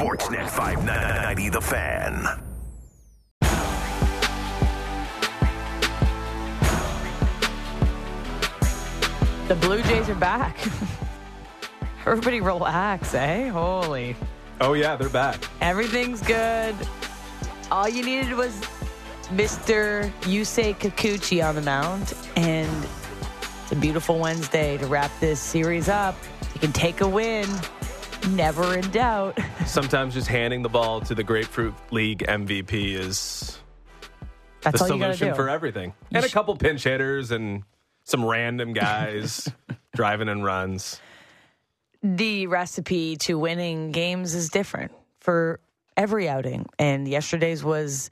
Sportsnet 590 The Fan. The Blue Jays are back. Everybody relax, eh? Holy. Oh yeah, they're back. Everything's good. All you needed was Mr. Yusei Kikuchi on the mound, and it's a beautiful Wednesday to wrap this series up. You can take a win, never in doubt. Sometimes just handing the ball to the Grapefruit League MVP is That's the all you got to solution for everything. And a couple pinch hitters and some random guys driving in runs. the recipe to winning games is different for every outing. And yesterday's was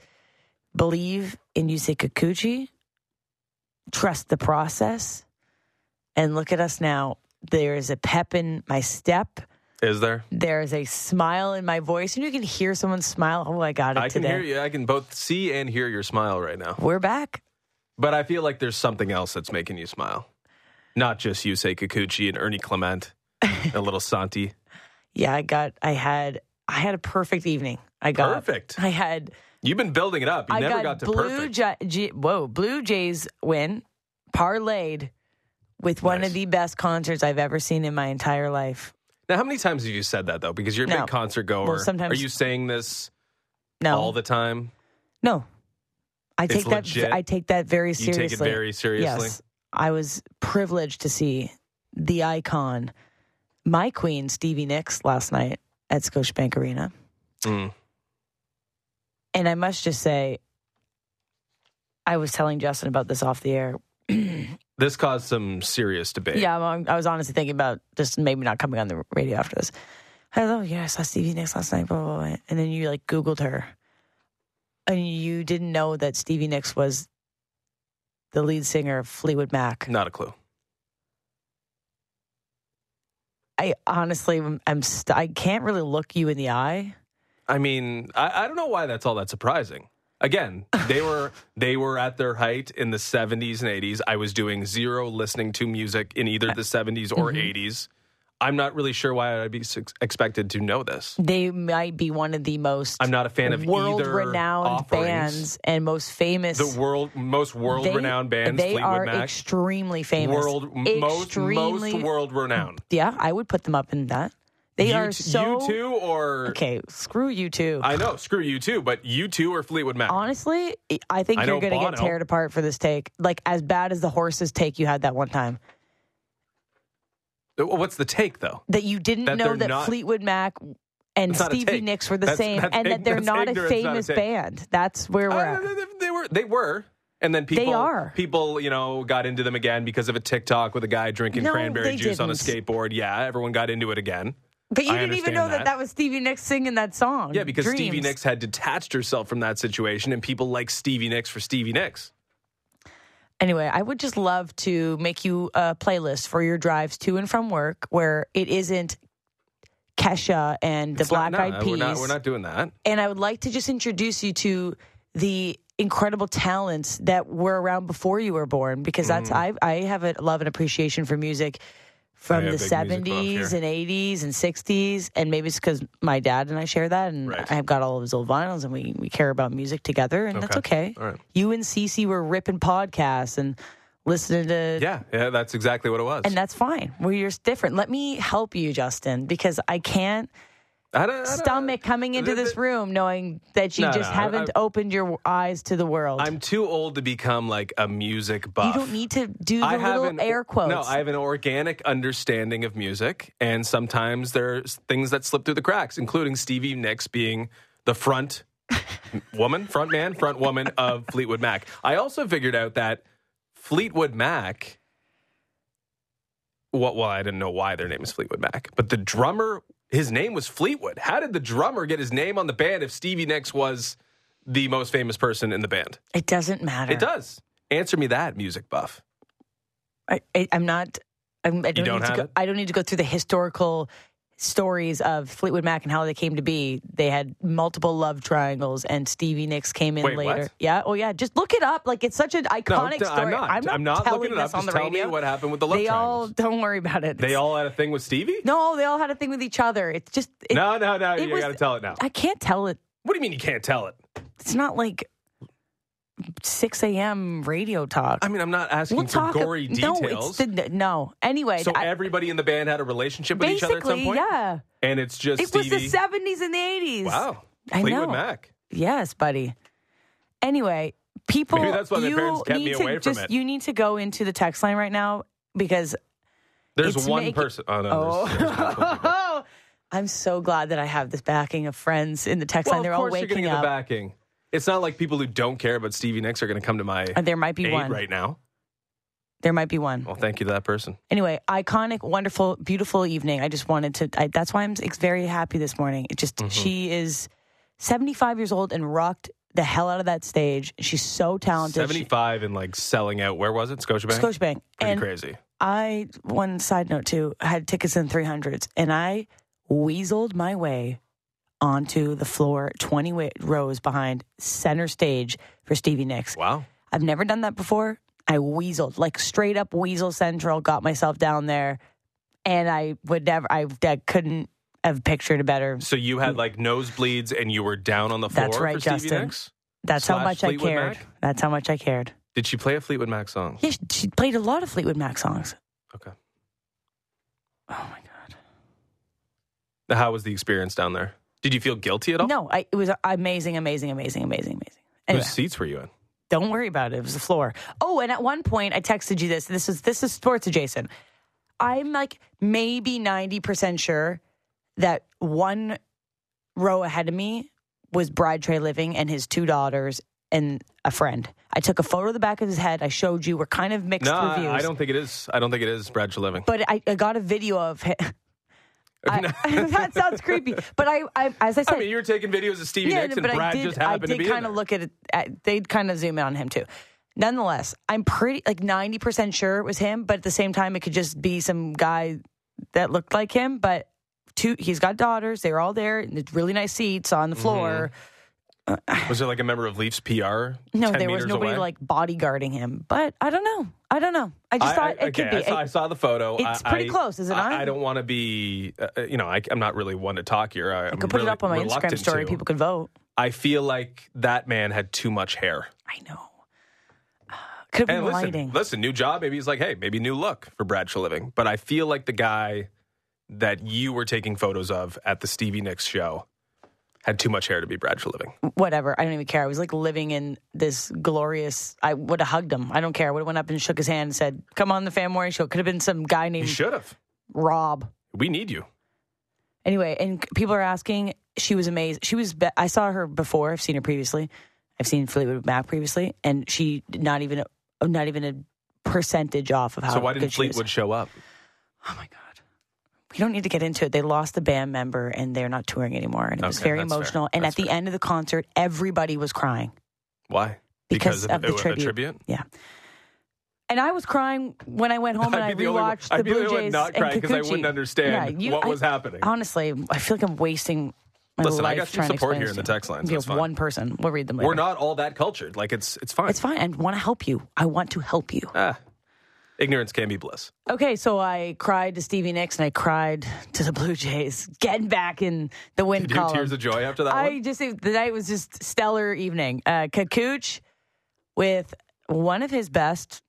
believe in Yusei Kikuchi, trust the process, and look at us now. There is a pep in my step. Is there? There is a smile in my voice, and you can hear someone smile. Oh, I got it I can today. hear you. I can both see and hear your smile right now. We're back. But I feel like there's something else that's making you smile. Not just Yusei Kikuchi and Ernie Clement, a little Santi. Yeah, I got. I had. I had a perfect evening. I got Perfect. I had. You've been building it up. You I never got, got, to Blue perfect. J- whoa, Blue Jays win, parlayed with one Nice. of the best concerts I've ever seen in my entire life. Now, how many times have you said that though? Because you're a No. big concert goer. Well, sometimes- Are you saying this No, all the time? no, I It's take that. legit? I take that very You seriously. take it very seriously. Yes, I was privileged to see the icon, my queen Stevie Nicks last night at Scotiabank Arena, Mm. and I must just say, I was telling Justin about this off the air. This caused some serious debate. Yeah, I'm, I was honestly thinking about just maybe not coming on the radio after this. Hello, yeah, I saw Stevie Nicks last night, blah, blah, blah. And then you like Googled her. And you didn't know that Stevie Nicks was the lead singer of Fleetwood Mac. Not a clue. I honestly, I'm st- I can't really look you in the eye. I mean, I, I don't know why that's all that surprising. Again, they were they were at their height in the 70s and 80s. I was doing zero listening to music in either the 70s or Mm-hmm. 80s. I'm not really sure why I'd be expected to know this. They might be one of the most I'm not a fan of either world-renowned bands and most famous. The world most world They- renowned bands, They Fleetwood are Mac. extremely famous. world most most world renowned. Yeah, I would put them up in that. They you, are t- so you two or Okay, screw you too. I know, screw you too, but you two or Fleetwood Mac. Honestly, I think I you're going to get teared apart for this take. Like as bad as the horses take you had that one time. What's the take though? That you didn't That know that not- Fleetwood Mac and That's not a Stevie. Nicks were the That's- same, that's and that they're not a ignorance, not a famous band. That's where we're Uh, at. they- were they were. And then people they are. people, you know, got into them again because of a TikTok with a guy drinking No, cranberry juice on a skateboard. Yeah, everyone got into it again. But you I didn't even know that. that. that was Stevie Nicks singing that song. Yeah, because Stevie Nicks had detached herself from that situation and people like Stevie Nicks for Stevie Nicks. Anyway, I would just love to make you a playlist for your drives to and from work where it isn't Kesha and the It's not- Black no, Eyed Peas. We're not, we're not doing that. and I would like to just introduce you to the incredible talents that were around before you were born because that's mm. I I have a love and appreciation for music from. The have big music buff 70s and 80s and 60s and maybe it's because my dad and I share that and Right. I've got all of his old vinyls and we, we care about music together and that's okay. All right. You and cc were ripping podcasts and listening to Yeah, yeah, that's exactly what it was. and that's fine. We're just different. Let me help you, Justin, because I can't I don't, I don't- stomach coming into this room knowing that you No, just no, haven't I- opened your eyes to the world. I'm too old to become like a music buff. you don't need to do the I little an air quotes. No, I have an organic understanding of music, and sometimes there's things that slip through the cracks, including Stevie Nicks being the front woman, front man, front woman of Fleetwood Mac. I also figured out that Fleetwood Mac. Well, well, I didn't know why their name is Fleetwood Mac, but the drummer, his name was Fleetwood. How did the drummer get his name on the band if Stevie Nicks was the most famous person in the band? it doesn't matter. It does. Answer me that, music buff. I, I, I'm not. I'm, I don't, don't need to go, it? I don't need to go through the historical stories of Fleetwood Mac and how they came to be. They had multiple love triangles, and Stevie Nicks came in Wait, later. what? Yeah, oh yeah, just look it up. Like it's such an No, iconic I'm story. not. I'm not, I'm not telling looking it this up. on Just the tell me radio. what happened with the love They all don't worry about it. They all had a thing with Stevie? no, they all had a thing with each other. It's just it, no, no, no. You was- got to tell it now. I can't tell it. What do you mean you can't tell it? It's not like 6 a.m. radio talk. I mean, I'm not asking we'll for talk. gory no, details. it's the, no. Anyway, so I- everybody in the band had a relationship with each other at some point? yeah. And it's just It was the 70s and the 80s. wow. I Fleetwood know. Mac. Yes, buddy. Anyway, people. Maybe that's why you parents kept me need to away from just, it. You need to go into the text line right now because. There's It's one making- person. Oh, no. Oh. There's, there's. I'm so glad that I have this backing of friends in the text well, line. They're all waking to up. the backing. It's not like people who don't care about Stevie Nicks are going to come to my Uh, there might be aid one. right now. There might be one. Well, thank you to that person. Anyway, iconic, wonderful, beautiful evening. I just wanted to. I, that's why I'm ex- very happy this morning. It just Mm-hmm. she is 75 years old and rocked the hell out of that stage. She's so talented. She- 75 and like selling out. Where was it? Scotiabank? Scotiabank. Pretty and crazy. I one side note too had tickets in 300s and I weaseled my way onto the floor 20 rows behind center stage for Stevie Nicks. Wow. I've never done that before. I weaseled like straight up weasel central, got myself down there and I would never I, I couldn't have pictured a better. So you had like nosebleeds and you were down on the floor That's right, for Stevie Justin. Nicks? That's how Slash much I cared. Mac? That's how much I cared. Did she play a Fleetwood Mac song? Yeah, she, she played a lot of Fleetwood Mac songs. Okay. Oh my god. How was the experience down there? Did you feel guilty at all? No, I, it was amazing, amazing, amazing, amazing, amazing. Anyway. Whose seats were you in? Don't worry about it. It was the floor. Oh, and at one point I texted you this. This is this is sports adjacent. I'm like maybe 90% sure that one row ahead of me was Brad Treliving and his two daughters and a friend. I took a photo of the back of his head. I showed you. We're kind of mixed No, reviews. I I don't think it is. I don't think it is Brad Living. But I, I got a video of him. I, that sounds creepy. But I, I as I said, I mean, you were taking videos of Stevie Nicks and Brad I did, just happened I to did be in kind of look at it. At, they'd kind of zoom in on him too. Nonetheless, I'm pretty like 90% sure it was him, but at the same time, it could just be some guy that looked like him. But two, he's got daughters. They were all there. And it's really nice seats on the Mm-hmm. Was there like a member of Leafs PR? No, 10 there was nobody away? like bodyguarding him. But I don't know. I don't know. I just I- thought I- it could be. I saw, I saw the photo. It's I- pretty close, is it I, not? I don't want to be, uh, you know, I, am not really one to talk here. I, could put really it up on my Instagram story. to. People could vote. I feel like that man had too much hair. I know. Could have been listen, lighting. listen, new job. Maybe he's like, hey, maybe new look for Brad Living. But I feel like the guy that you were taking photos of at the Stevie Nicks show had too much hair to be Brad for Living. whatever. I don't even care. I was like living in this glorious. I would have hugged him. I don't care. I would have went up and shook his hand and said, "Come on, the Fan Morning Show." Could have been some guy You named should have. Rob. We need you. Anyway, and people are asking. She was amazing. She was. Be- I saw her before. I've seen her previously. I've seen Fleetwood Mac previously, and she not even a, not even a percentage off of how. So why didn't. Fleetwood show up? Oh my god. We don't need to get into it. They lost the band member and they're not touring anymore. And it was very that's fair. emotional. And That's at the fair. end of the concert, everybody was crying. Why? Because of the a- a tribute. tribute? Yeah. And I was crying when I went home and I I'd the only one- rewatched the the Blue Jays not and crying 'cause I wouldn't understand you- what I- was happening. Honestly, I feel like I'm wasting my Listen, I life got to support here in the text lines. You one person. We'll read them later. We're not all that cultured. Like it's it's fine. It's fine. I want to help you. I want to help you. Ah, ignorance can be bliss. Okay, so I cried to Stevie Nicks and I cried to the Blue Jays, getting back in the win Did you column. tears of joy after that I one? just the night was just stellar evening. Uh, Kikuchi with one of his best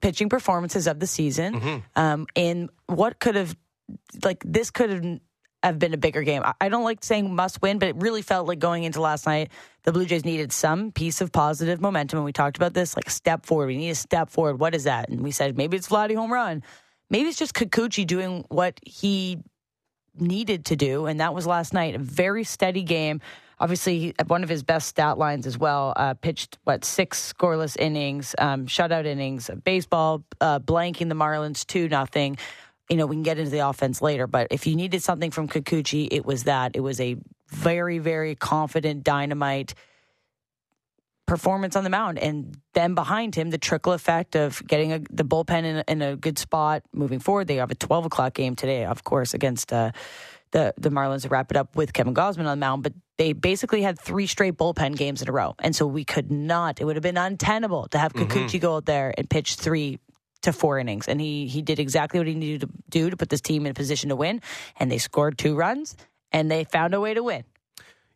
pitching performances of the season. Mm-hmm. Um, in what could have like this could have have been a bigger game. I, don't like saying must win, but it really felt like going into last night, the Blue Jays needed some piece of positive momentum. And we talked about this, like step forward. We need a step forward. What is that? And we said maybe it's Vladdy home run. Maybe it's just Kikuchi doing what he needed to do, and that was last night. A very steady game. Obviously, one of his best stat lines as well. Uh, pitched what six scoreless innings, um, shutout innings, baseball, uh, blanking the Marlins two nothing. You know, we can get into the offense later, but if you needed something from Kikuchi, it was that. It was a very, very confident dynamite performance on the mound, and then behind him, the trickle effect of getting a, the bullpen in, a- in a good spot moving forward. They have a twelve o'clock game today, of course, against uh, the the Marlins to wrap it up with Kevin Gausman on the mound, but they basically had three straight bullpen games in a row, and so we could not. It would have been untenable to have Kikuchi go out there and pitch three to four innings, and he he did exactly what he needed to do to put this team in a position to win, and they scored two runs, and they found a way to win.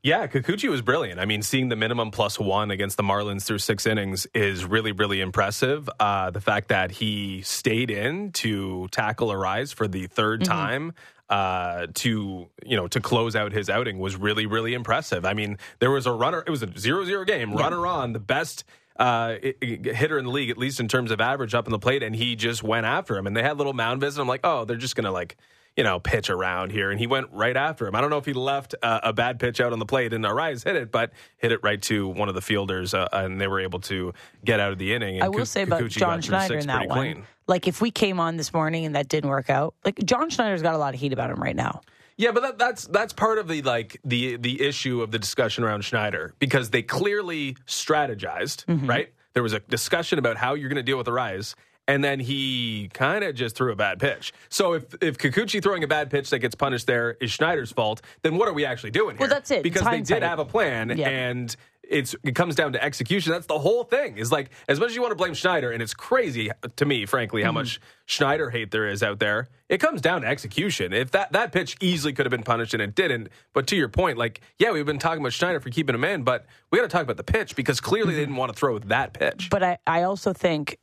Yeah, Kikuchi was brilliant. I mean, seeing the minimum plus one against the Marlins through six innings is really, really impressive. Uh, the fact that he stayed in to tackle Arraez for the 3rd Mm-hmm. time uh, to you know to close out his outing was really, really impressive. I mean, there was a runner. It was a zero-zero game. Runner on, the best uh, hitter in the league, at least in terms of average up in the plate, and he just went after him. And they had little mound visit. I'm like, oh, they're just gonna like you know, pitch around here, and he went right after him. I don't know if he left uh, a bad pitch out on the plate, and Arraez hit it, but hit it right to one of the fielders, uh, and they were able to get out of the inning. And I will Ku- say about Kikuchi John Schneider in that one. clean. Like if we came on this morning and that didn't work out, like John Schneider's got a lot of heat about him right now. Yeah, but that, that's that's part of the like the the issue of the discussion around Schneider because they clearly strategized, Mm-hmm. right? There was a discussion about how you're going to deal with Arraez, and then he kind of just threw a bad pitch. So if if Kikuchi throwing a bad pitch that gets punished there is Schneider's fault, then what are we actually doing here? Well, that's it. Because they did have a plan, Yeah. and it's it comes down to execution. That's the whole thing. Is like as much as you want to blame Schneider, and it's crazy to me, frankly, Mm-hmm. how much Schneider hate there is out there. It comes down to execution. If that that pitch easily could have been punished and it didn't, but to your point, like yeah, we've been talking about Schneider for keeping him in, but we got to talk about the pitch because clearly they didn't want to throw that pitch. But I, I also think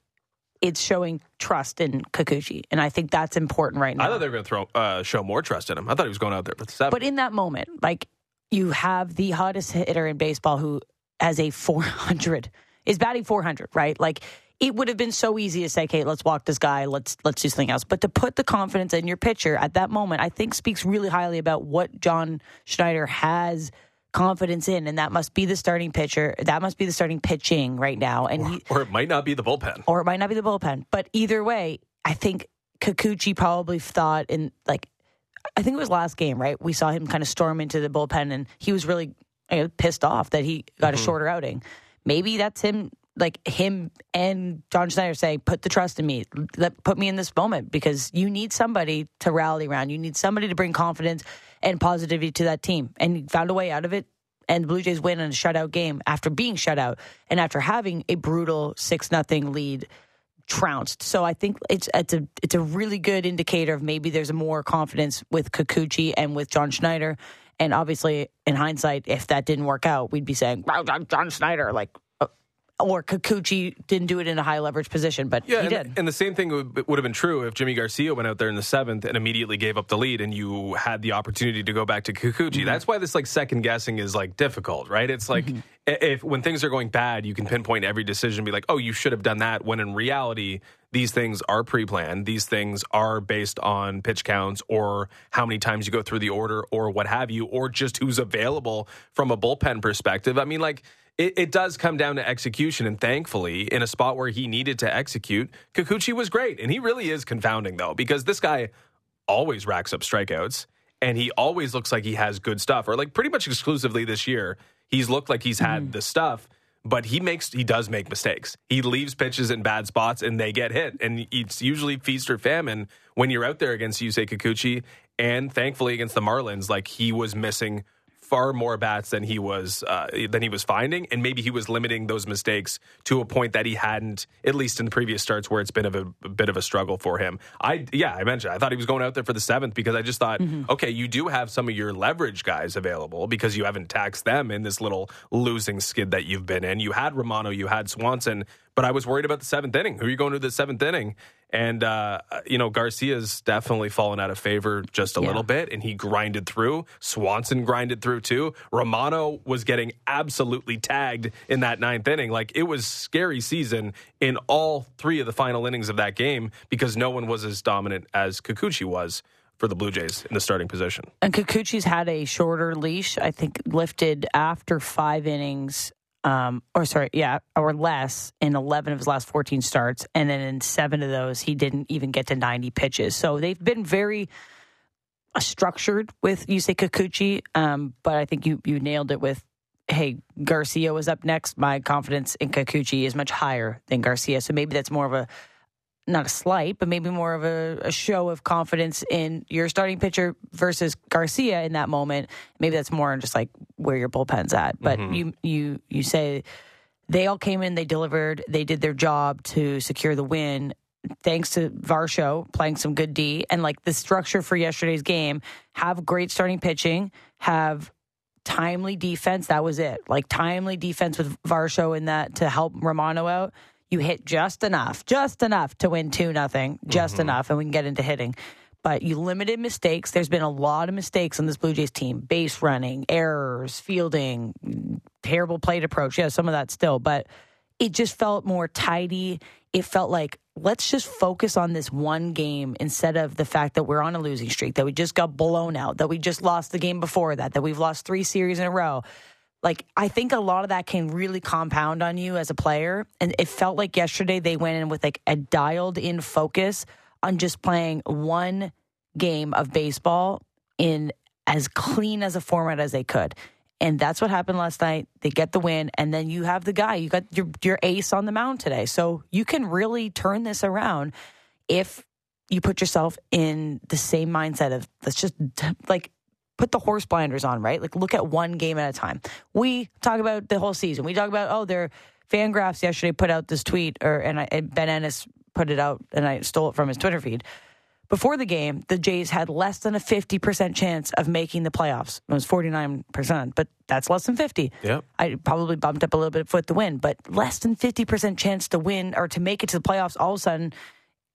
it's showing trust in Kikuchi, and I think that's important right now. I thought they were going to throw uh, show more trust in him. I thought he was going out there seven. But in that moment, like you have the hottest hitter in baseball who has a 400 is batting 400, right? Like it would have been so easy to say, "Okay, let's walk this guy. Let's let's do something else." But to put the confidence in your pitcher at that moment, I think speaks really highly about what John Schneider has confidence in, and that must be the starting pitcher. That must be the starting pitching right now. And he, or it might not be the bullpen. or it might not be the bullpen. But either way, I think Kikuchi probably thought in like I think it was last game, right? We saw him kind of storm into the bullpen, and he was really Eh, pissed off that he got a mm-hmm. shorter outing. Maybe that's him, like him and John Schneider saying, "Put the trust in me. Let, put me in this moment because you need somebody to rally around. You need somebody to bring confidence and positivity to that team." And he found a way out of it. And the Blue Jays win in a shutout game after being shut out and after having a brutal six nothing lead trounced. So I think it's it's a it's a really good indicator of maybe there's more confidence with Kikuchi and with John Schneider. And obviously, in hindsight, if that didn't work out, we'd be saying, "Wow, John, John Schneider!" Like, or Kikuchi didn't do it in a high leverage position, but Yeah, he and, did. and the same thing would, would have been true if Jimmy Garcia went out there in the seventh and immediately gave up the lead, and you had the opportunity to go back to Kikuchi. Mm-hmm. That's why this like second guessing is like difficult, right? It's like Mm-hmm. if when things are going bad, you can pinpoint every decision, and be like, oh, you should have done that. When in reality, these things are pre-planned. These things are based on pitch counts or how many times you go through the order or what have you, or just who's available from a bullpen perspective. I mean, like it, it does come down to execution. And thankfully, in a spot where he needed to execute, Kikuchi was great. And he really is confounding, though, because this guy always racks up strikeouts and he always looks like he has good stuff, or like pretty much exclusively this year, he's looked like he's had mm-hmm. the stuff. But he makes he does make mistakes. He leaves pitches in bad spots and they get hit. And it's usually feast or famine when you're out there against Yusei Kikuchi. And thankfully against the Marlins, like he was missing far more bats than he was uh, than he was finding, and maybe he was limiting those mistakes to a point that he hadn't, at least in the previous starts where it's been of a, a bit of a struggle for him. I yeah, I mentioned I thought he was going out there for the seventh because I just thought, okay, you do have some of your leverage guys available because you haven't taxed them in this little losing skid that you've been in. You had Romano, you had Swanson, but I was worried about the seventh inning. Who are you going to the seventh inning? And uh, you know Garcia's definitely fallen out of favor just a Yeah. little bit, and he grinded through. Swanson grinded through too. Romano was getting absolutely tagged in that ninth inning. Like it was scary season in all three of the final innings of that game because no one was as dominant as Kikuchi was for the Blue Jays in the starting position. And Kikuchi's had a shorter leash, I think, lifted after five innings, um, or sorry, yeah, or less in 11 of his last 14 starts. And then in seven of those, he didn't even get to 90 pitches. So they've been very uh, structured with Yusei Kikuchi. Um, but I think you, you nailed it with, hey, Garcia was up next. My confidence in Kikuchi is much higher than Garcia. So maybe that's more of a, not a slight, but maybe more of a, a, show of confidence in your starting pitcher versus Garcia in that moment. Maybe that's more on just like where your bullpen's at. But mm-hmm. you you you say they all came in, they delivered, they did their job to secure the win. Thanks to Varsho playing some good D and like the structure for yesterday's game, have great starting pitching, have timely defense. That was it. Like timely defense with Varsho in that to help Romano out. You hit just enough, just enough to win two nothing, just mm-hmm. enough, and we can get into hitting. But you limited mistakes. There's been a lot of mistakes on this Blue Jays team: base running, errors, fielding, terrible plate approach. Yeah, some of that still, but it just felt more tidy. It felt like let's just focus on this one game instead of the fact that we're on a losing streak, that we just got blown out, that we just lost the game before that, that we've lost three series in a row. Like, I think a lot of that can really compound on you as a player. And it felt like yesterday they went in with like a dialed in focus on just playing one game of baseball in as clean as a format as they could. And that's what happened last night. They get the win, and then you have the guy. You got your your ace on the mound today, so you can really turn this around if you put yourself in the same mindset of let's just like put the horse blinders on, right? Like look at one game at a time. We talk about the whole season. We talk about oh, their Fangraphs yesterday put out this tweet, or and, I, and Ben Ennis put it out, and I stole it from his Twitter feed before the game, the Jays had less than a 50% chance of making the playoffs. It was 49%, but that's less than 50. Yep. I probably bumped up a little bit foot to win, but less than 50% chance to win or to make it to the playoffs all of a sudden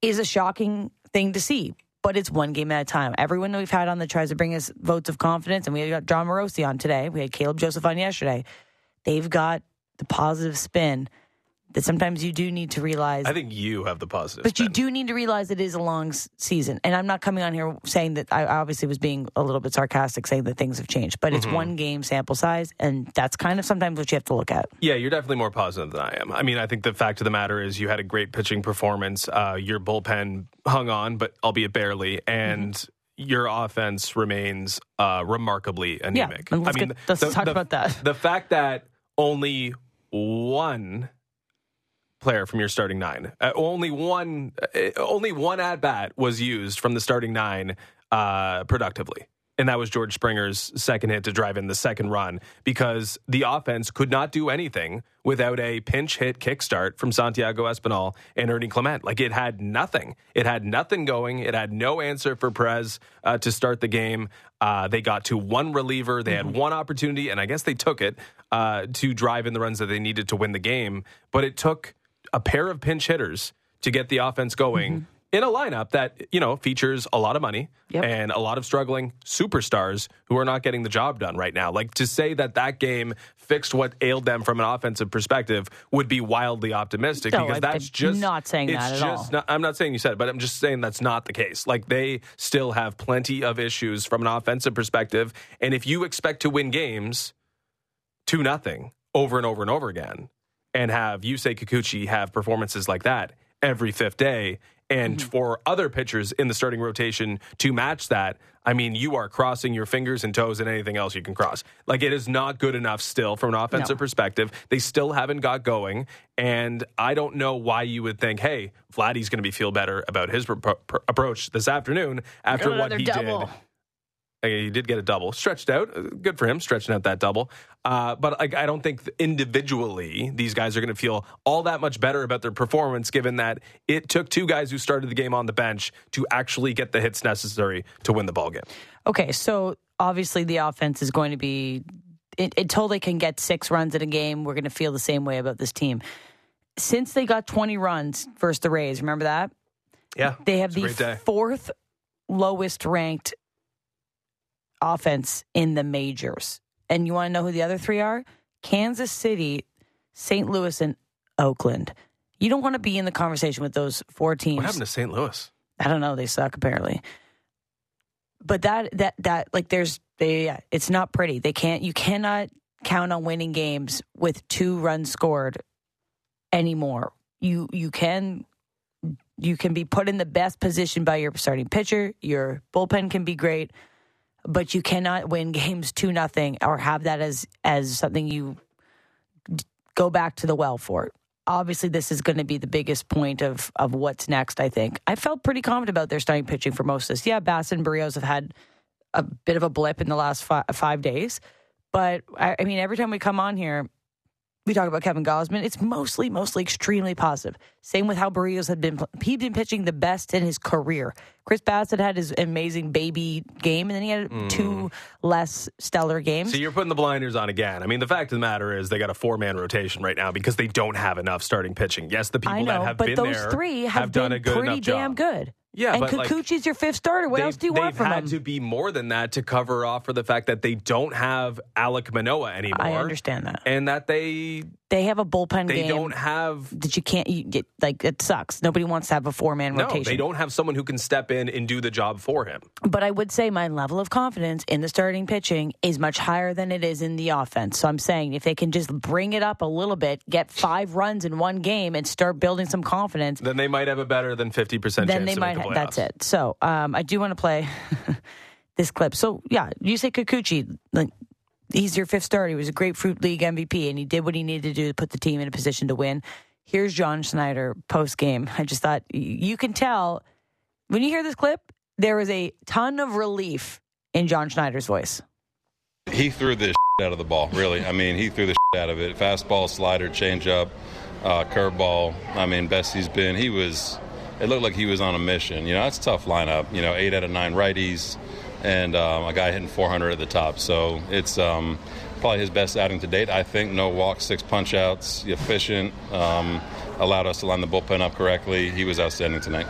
is a shocking thing to see. But it's one game at a time. Everyone that we've had on that tries to bring us votes of confidence, and we got Jon Morosi on today. We had Caleb Joseph on yesterday. They've got the positive spin that sometimes you do need to realize. I think you have the positive. But spin. you do need to realize it is a long season. And I'm not coming on here saying that I obviously was being a little bit sarcastic saying that things have changed, but it's mm-hmm. one game sample size. And that's kind of sometimes what you have to look at. Yeah, you're definitely more positive than I am. I mean, I think the fact of the matter is you had a great pitching performance. Uh, your bullpen hung on, but albeit barely. And. Mm-hmm your offense remains uh, remarkably anemic. Yeah, let's, I mean, get, let's the, talk the, about that. The fact that only one player from your starting nine. Uh, only one, uh, only one at bat was used from the starting nine uh, productively. And that was George Springer's second hit to drive in the second run because the offense could not do anything without a pinch hit kickstart from Santiago Espinal and Ernie Clement. Like it had nothing. It had nothing going. It had no answer for Perez uh, to start the game. Uh, they got to one reliever. They had mm-hmm. one opportunity, and I guess they took it uh, to drive in the runs that they needed to win the game. But it took a pair of pinch hitters to get the offense going mm-hmm. in a lineup that, you know, features a lot of money yep. and a lot of struggling superstars who are not getting the job done right now. Like to say that that game fixed what ailed them from an offensive perspective would be wildly optimistic no, because I, that's I'm just not saying that at all. Not, I'm not saying you said it, but I'm just saying that's not the case. Like they still have plenty of issues from an offensive perspective. And if you expect to win games two nothing over and over and over again, and have Yusei Kikuchi have performances like that every fifth day. And mm-hmm. for other pitchers in the starting rotation to match that, I mean, you are crossing your fingers and toes and anything else you can cross. Like, it is not good enough still from an offensive no. perspective. They still haven't got going. And I don't know why you would think, hey, Vladdy's going to be feel better about his pro- pro- approach this afternoon after what he double. did he did get a double, stretched out. Good for him, stretching out that double. Uh, but like, I don't think individually these guys are going to feel all that much better about their performance, given that it took two guys who started the game on the bench to actually get the hits necessary to win the ball game. Okay, so obviously the offense is going to be until they can get six runs in a game. We're going to feel the same way about this team. Since they got 20 runs versus the Rays, remember that? Yeah, they have the fourth lowest ranked offense in the majors. And you want to know who the other three are? Kansas City, St. Louis, and Oakland. You don't want to be in the conversation with those four teams. What happened to St. Louis? I don't know. They suck apparently. But that that that like there's they yeah, it's not pretty. They can't you cannot count on winning games with two runs scored anymore. You you can you can be put in the best position by your starting pitcher. Your bullpen can be great but you cannot win games two nothing or have that as as something you go back to the well for. obviously this is going to be the biggest point of of what's next. I think I felt pretty confident about their starting pitching for most of this. Yeah, Bass and Berrios have had a bit of a blip in the last five, five days, but I, I mean, every time we come on here, we talk about Kevin Gausman. It's mostly, mostly extremely positive. Same with how Berrios had been. He'd been pitching the best in his career. Chris Bassitt had his amazing baby game, and then he had mm. two less stellar games. So you're putting the blinders on again. I mean, the fact of the matter is they got a four man rotation right now because they don't have enough starting pitching. Yes, the people know, that have but been those there three have, have done a good pretty damn job. good. Yeah, and Kikuchi's like, your fifth starter. What else do you want from They've had to be more than that to cover off for the fact that they don't have Alek Manoah anymore. I understand that, and that they they have a bullpen game. they don't have that you can't you get like it sucks. Nobody wants to have a four man no, rotation. they don't have someone who can step in and do the job for him. But I would say my level of confidence in the starting pitching is much higher than it is in the offense. So I'm saying if they can just bring it up a little bit, get five runs in one game, and start building some confidence, then they might have a better than fifty percent. Chance. Then they might. The that's it. So um, I do want to play this clip. So yeah, you say Kikuchi. Like, he's your fifth starter. He was a Grapefruit League MVP, and he did what he needed to do to put the team in a position to win. Here's John Schneider post game. I just thought you can tell when you hear this clip, there was a ton of relief in John Schneider's voice. He threw this out of the ball, really. I mean, he threw the out of it. Fastball, slider, changeup, uh, curveball. I mean, best he's been. He was. It looked like he was on a mission. You know, a tough lineup. You know, eight out of nine righties, and um, a guy hitting 400 at the top. So it's um, probably his best outing to date. I think no walks, six punch outs, efficient. Um, allowed us to line the bullpen up correctly. He was outstanding tonight.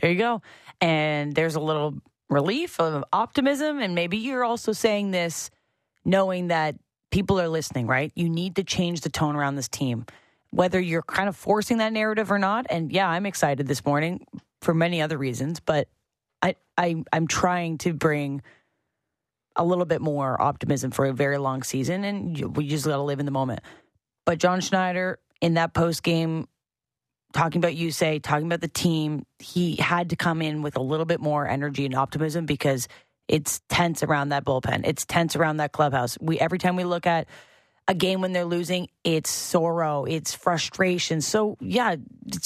There you go. And there's a little relief of optimism. And maybe you're also saying this knowing that people are listening, right? You need to change the tone around this team, whether you're kind of forcing that narrative or not. And yeah, I'm excited this morning for many other reasons, but I, I I'm trying to bring a little bit more optimism for a very long season, and we just got to live in the moment. But John Schneider in that post game talking about you say talking about the team he had to come in with a little bit more energy and optimism because it's tense around that bullpen it's tense around that clubhouse we every time we look at a game when they're losing it's sorrow it's frustration so yeah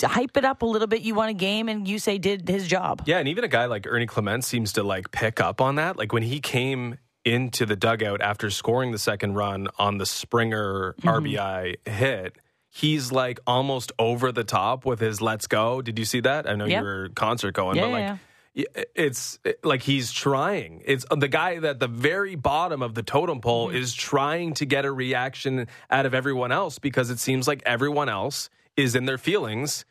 hype it up a little bit you won a game and you say did his job yeah and even a guy like ernie clement seems to like pick up on that like when he came into the dugout after scoring the second run on the springer mm-hmm. rbi hit he's like almost over the top with his "Let's go." Did you see that? I know yep. you were concert going, yeah, but like. Yeah. It's like he's trying. It's the guy at the very bottom of the totem pole Mm-hmm. is trying to get a reaction out of everyone else because it seems like everyone else is in their feelings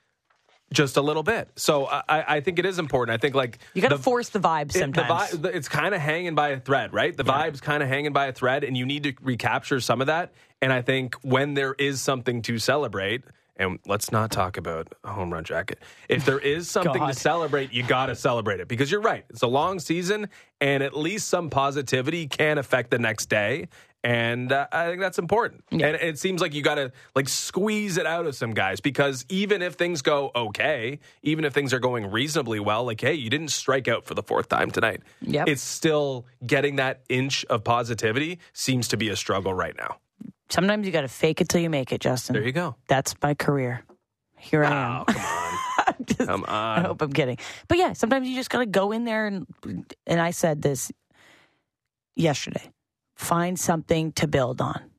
just a little bit. So I, I think it is important. I think like you got to force the vibe sometimes. It, the vibe, it's kind of hanging by a thread, right? The yeah. vibe's kind of hanging by a thread, and you need to recapture some of that. And I think when there is something to celebrate, and let's not talk about a home run jacket. If there is something to celebrate, you got to celebrate it because you're right. It's a long season, and at least some positivity can affect the next day. And uh, I think that's important. Yeah. And it seems like you got to like squeeze it out of some guys because even if things go okay, even if things are going reasonably well, like, hey, you didn't strike out for the fourth time tonight. Yep. It's still getting that inch of positivity seems to be a struggle right now. Sometimes you got to fake it till you make it, Justin. There you go. That's my career. Here I am. Oh, come on. just, come on. I hope I'm kidding. But yeah, sometimes you just got to go in there and and I said this yesterday. Find something to build on.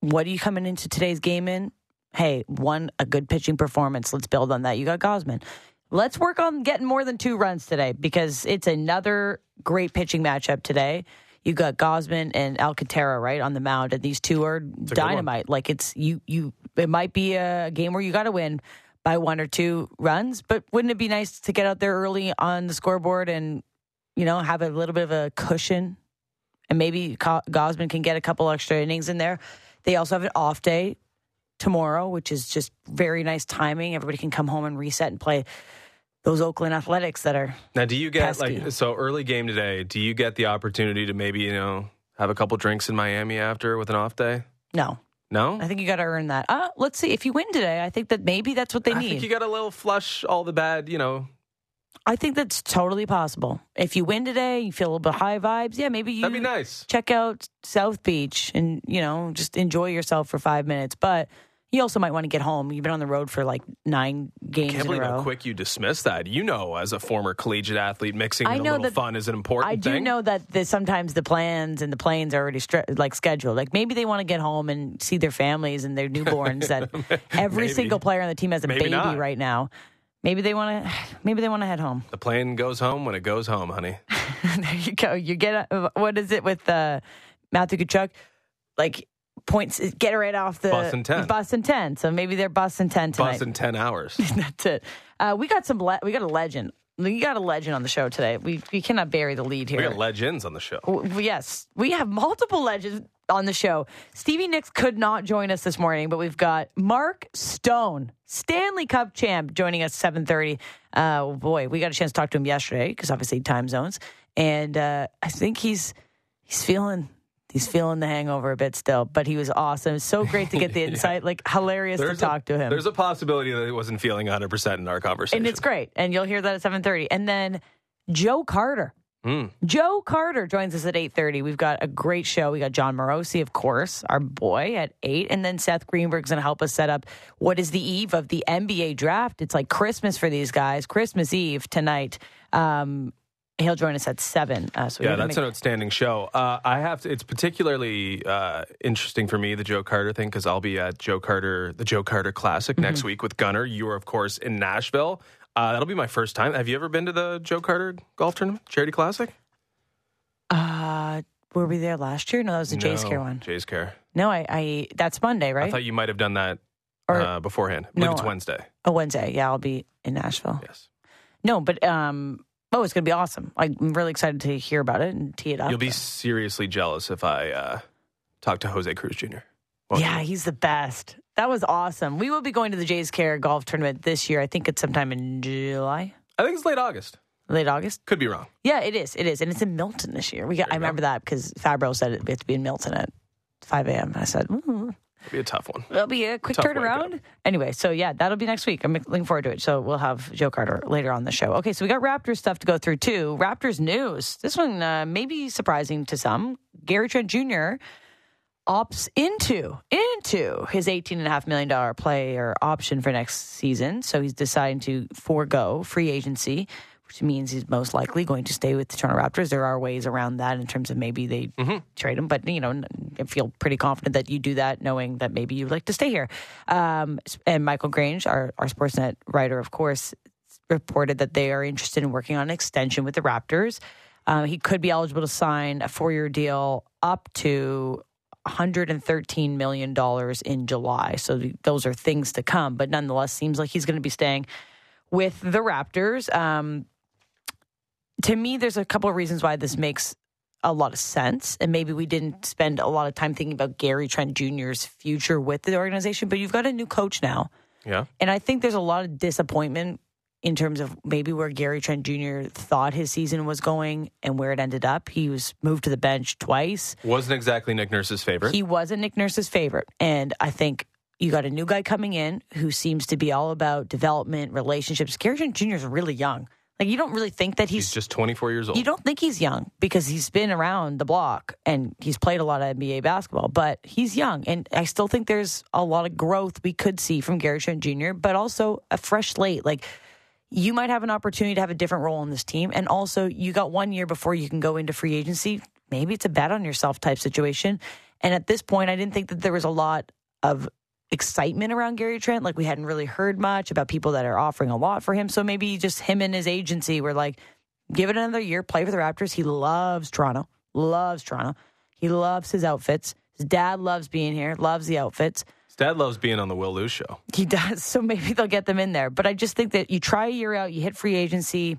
What are you coming into today's game in? Hey, one a good pitching performance. Let's build on that. You got Gausman. Let's work on getting more than two runs today because it's another great pitching matchup today you got Gausman and Alcantara right on the mound, and these two are dynamite. Like it's you, you. It might be a game where you got to win by one or two runs, but wouldn't it be nice to get out there early on the scoreboard and you know have a little bit of a cushion, and maybe Gausman can get a couple extra innings in there. They also have an off day tomorrow, which is just very nice timing. Everybody can come home and reset and play those Oakland Athletics that are now. Do you get pesky. like so early game today? Do you get the opportunity to maybe you know have a couple drinks in Miami after with an off day? No, no. I think you got to earn that. Uh, let's see if you win today. I think that maybe that's what they I need. think you got a little flush all the bad, you know. I think that's totally possible. If you win today, you feel a little bit high vibes. Yeah, maybe you that'd be nice. Check out South Beach and you know just enjoy yourself for five minutes. But he also might want to get home. You've been on the road for like nine games Can't in a believe how quick you dismiss that. You know, as a former collegiate athlete, mixing I in a little that- fun is an important thing. I do thing. know that the, sometimes the plans and the planes are already like scheduled. Like maybe they want to get home and see their families and their newborns. that every Maybe. single player on the team has a Maybe baby not. right now. Maybe they want to. Maybe they want to head home. The plane goes home when it goes home, honey. there you go. You get a, what is it with uh, Matthew Tkachuk? Like points, get right off the Bussin' 10. Bussin' ten. So maybe they're busting ten tonight. Bus in 10 hours. That's it. Uh, we got some. Le- we got a legend. We got a legend on the show today. We we cannot bury the lead here. We got legends on the show. W- yes, we have multiple legends on the show. Stevie Nicks could not join us this morning, but we've got Mark Stone, Stanley Cup champ, joining us seven thirty. Uh, boy, we got a chance to talk to him yesterday because obviously time zones, and uh, I think he's he's feeling. He's feeling the hangover a bit still, but he was awesome. So great to get the insight. Like hilarious to a, talk to him. There's a possibility that he wasn't feeling 100% in our conversation. and it's great. And you'll hear that at 7:30. And then Joe Carter. Hmm. Joe Carter joins us at 8:30. We've got a great show. We got Jon Morosi, of course, our boy at 8, and then Seth Greenberg's going to help us set up what is the eve of the NBA draft. It's like Christmas for these guys. Christmas Eve tonight. Um, he'll join us at 7. Uh, so Yeah, that's an outstanding show. Uh, I have to, it's particularly uh, interesting for me the Joe Carter thing because I'll be at Joe Carter the Joe Carter Classic next Mm-hmm. week with Gunner. You are of course in Nashville. Uh, that'll be my first time. Have you ever been to the Joe Carter Golf Tournament Charity Classic? uh, were we there last year? No, that was the Jays No, Care one. Jays Care. No, I, I that's Monday, right? I thought you might have done that Or- uh, beforehand. I No, it's Wednesday. oh, Wednesday. Yeah, I'll be in Nashville. Yes. No, but um, oh, it's going to be awesome. I'm really excited to hear about it and tee it up. You'll be seriously jealous if I uh, talk to Jose Cruz Jr. Won't yeah, you? he's the best. That was awesome. We will be going to the Jays Care Golf Tournament this year. I think it's sometime in July, I think it's late August. late August. Could be wrong. Yeah, it is. It is, and it's in Milton this year. We got. I you go. remember that because Fabro said it, we have to be in Milton at 5 a.m. I said, mm, be a tough one. It'll be a quick Tough turnaround. Anyway, so yeah, that'll be next week. I'm looking forward to it. So we'll have Joe Carter later on the show. Okay, so we got Raptors stuff to go through too. Raptors news. This one uh, may be surprising to some. Gary Trent Jr. opts into into his eighteen and a half million dollar player option for next season. So he's deciding to forego free agency. Which means he's most likely going to stay with the Toronto Raptors. There are ways around that in terms of maybe they trade him, but you know, I feel pretty confident that you do that, knowing that maybe you'd like to stay here. Um, and Michael Grange, our, our Sportsnet writer, of course, reported that they are interested in working on an extension with the Raptors. Um, he could be eligible to sign a four year deal up to $113 million in July. So those are things to come, but nonetheless, seems like he's going to be staying with the Raptors. Um, to me, there's a couple of reasons why this makes a lot of sense. And maybe we didn't spend a lot of time thinking about Gary Trent Jr.'s future with the organization, but you've got a new coach now. Yeah. And I think there's a lot of disappointment in terms of maybe where Gary Trent Jr. thought his season was going and where it ended up. He was moved to the bench twice. Wasn't exactly Nick Nurse's favorite. He wasn't Nick Nurse's favorite. And I think you got a new guy coming in who seems to be all about development, relationships. Gary Trent Jr. is really young. Like, you don't really think that He's just 24 years old. you don't think he's young because he's been around the block and he's played a lot of NBA basketball, but he's young. And I still think there's a lot of growth we could see from Gary Trent Jr., but also a fresh slate. Like, you might have an opportunity to have a different role in this team. And also, you got one year before you can go into free agency. Maybe it's a bet on yourself type situation. And at this point, I didn't think that there was a lot of excitement around Gary Trent. Like we hadn't really heard much about people that are offering a lot for him. So maybe just him and his agency were like, give it another year, play for the Raptors. He loves Toronto, loves Toronto. He loves his outfits. His dad loves being here, loves the outfits. His dad loves being on the Will Lose show. He does. So maybe they'll get them in there. But I just think that you try a year out, you hit free agency.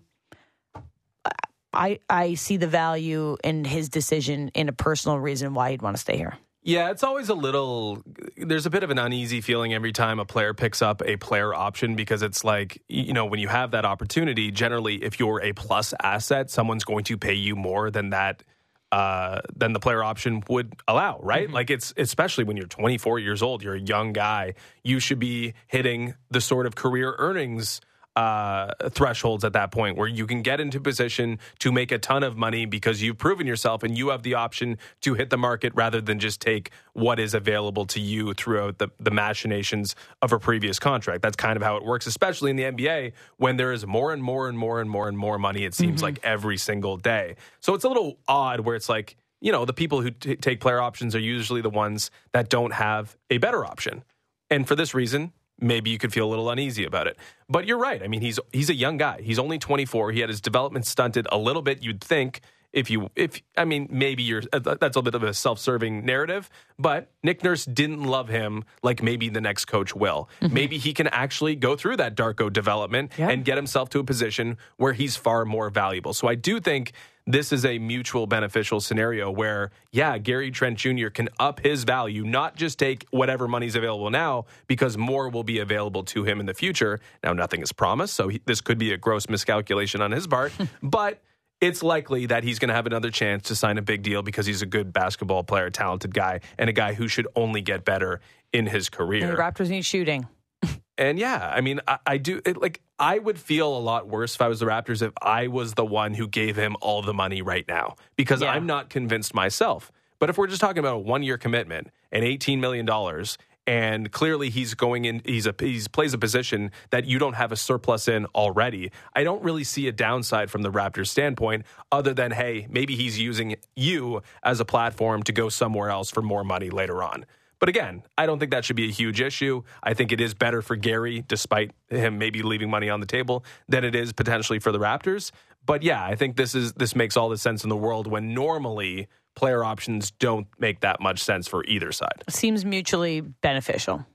I I see the value in his decision in a personal reason why he'd want to stay here. Yeah, it's always a little. There's a bit of an uneasy feeling every time a player picks up a player option because it's like, you know, when you have that opportunity, generally, if you're a plus asset, someone's going to pay you more than that. Uh, than the player option would allow, right? Like it's especially when you're 24 years old, you're a young guy. You should be hitting the sort of career earnings uh, thresholds at that point where you can get into position to make a ton of money because you've proven yourself and you have the option to hit the market rather than just take what is available to you throughout the, the machinations of a previous contract. That's kind of how it works, especially in the NBA when there is more and more and more and more and more money, it seems like every single day. So it's a little odd where it's like, you know, the people who t- take player options are usually the ones that don't have a better option. And for this reason, maybe you could feel a little uneasy about it. But you're right. I mean, he's he's a young guy. He's only 24. He had his development stunted a little bit. You'd think if you if I mean maybe you're uh, that's a bit of a self-serving narrative, but Nick Nurse didn't love him like maybe the next coach will. Maybe he can actually go through that Darko development Yeah. and get himself to a position where he's far more valuable. So I do think this is a mutual beneficial scenario where, yeah, Gary Trent Jr. can up his value, not just take whatever money's available now, because more will be available to him in the future. Now, nothing is promised, so he, this could be a gross miscalculation on his part, but it's likely that he's going to have another chance to sign a big deal because he's a good basketball player, talented guy, and a guy who should only get better in his And career. the Raptors need shooting. And yeah, I mean, I, I do it, like I would feel a lot worse if I was the Raptors if I was the one who gave him all the money right now because Yeah. I'm not convinced myself. But if we're just talking about a one year commitment and eighteen million dollars, and clearly he's going in, he's a he's plays a position that you don't have a surplus in already. I don't really see a downside from the Raptors' standpoint, other than hey, maybe he's using you as a platform to go somewhere else for more money later on. But again, I don't think that should be a huge issue. I think it is better for Gary, despite him maybe leaving money on the table, than it is potentially for the Raptors. But yeah, I think this is this makes all the sense in the world when normally player options don't make that much sense for either side. Seems mutually beneficial.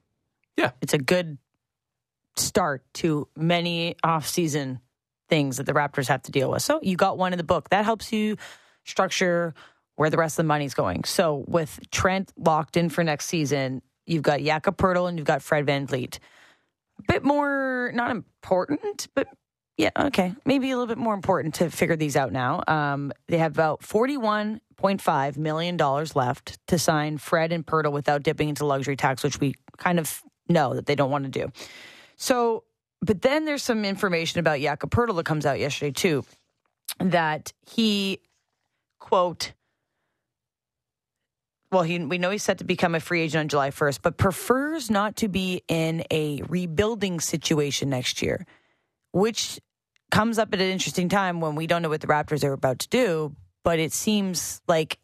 Yeah. It's a good start to many off-season things that the Raptors have to deal with. So you got one in the book. That helps you structure where the rest of the money's going. So with Trent locked in for next season, you've got Jakob Poeltl and you've got Fred VanVleet. A bit more, not important, but yeah, okay. Maybe a little bit more important to figure these out now. Um, they have about $41.5 million left to sign Fred and Poeltl without dipping into luxury tax, which we kind of know that they don't want to do. So, but then there's some information about Jakob Poeltl that comes out yesterday too, that he, quote, well, he, we know he's set to become a free agent on July 1st, but prefers not to be in a rebuilding situation next year, which comes up at an interesting time when we don't know what the Raptors are about to do. But it seems like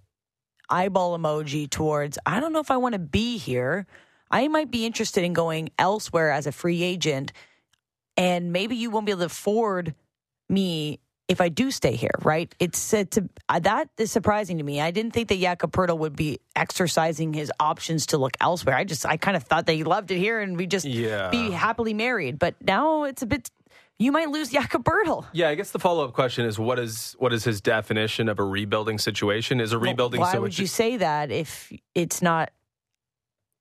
eyeball emoji towards, I don't know if I want to be here. I might be interested in going elsewhere as a free agent, and maybe you won't be able to afford me if I do stay here, right? It's, it's a, uh, that is surprising to me. I didn't think that Jakob Poeltl would be exercising his options to look elsewhere. I just, I kind of thought that he loved it here and we just Yeah. be happily married. But now it's a bit, you might lose Jakob Poeltl. Yeah, I guess the follow up question is what is what is his definition of a rebuilding situation? Is a rebuilding Why situation? would you say that if it's not?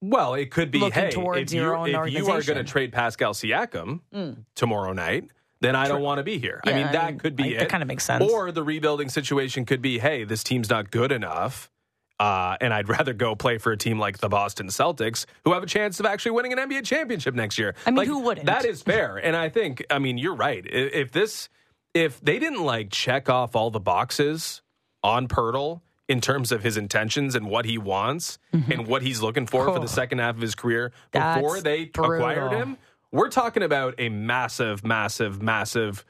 Well, it could be hey, towards if you, your own if you are going to trade Pascal Siakam mm. tomorrow night, then I don't want to be here. I Yeah, mean, I that mean, could be I- it. that kinda makes sense. Or the rebuilding situation could be, hey, this team's not good enough. Uh, and I'd rather go play for a team like the Boston Celtics, who have a chance of actually winning an NBA championship next year. I mean, Like, who wouldn't? That is fair, and I think, I mean, you're right. I- If this, if they didn't like check off all the boxes on Poeltl in terms of his intentions and what he wants and what he's looking for for the second half of his career That's before they acquired him, we're talking about a massive, massive, massive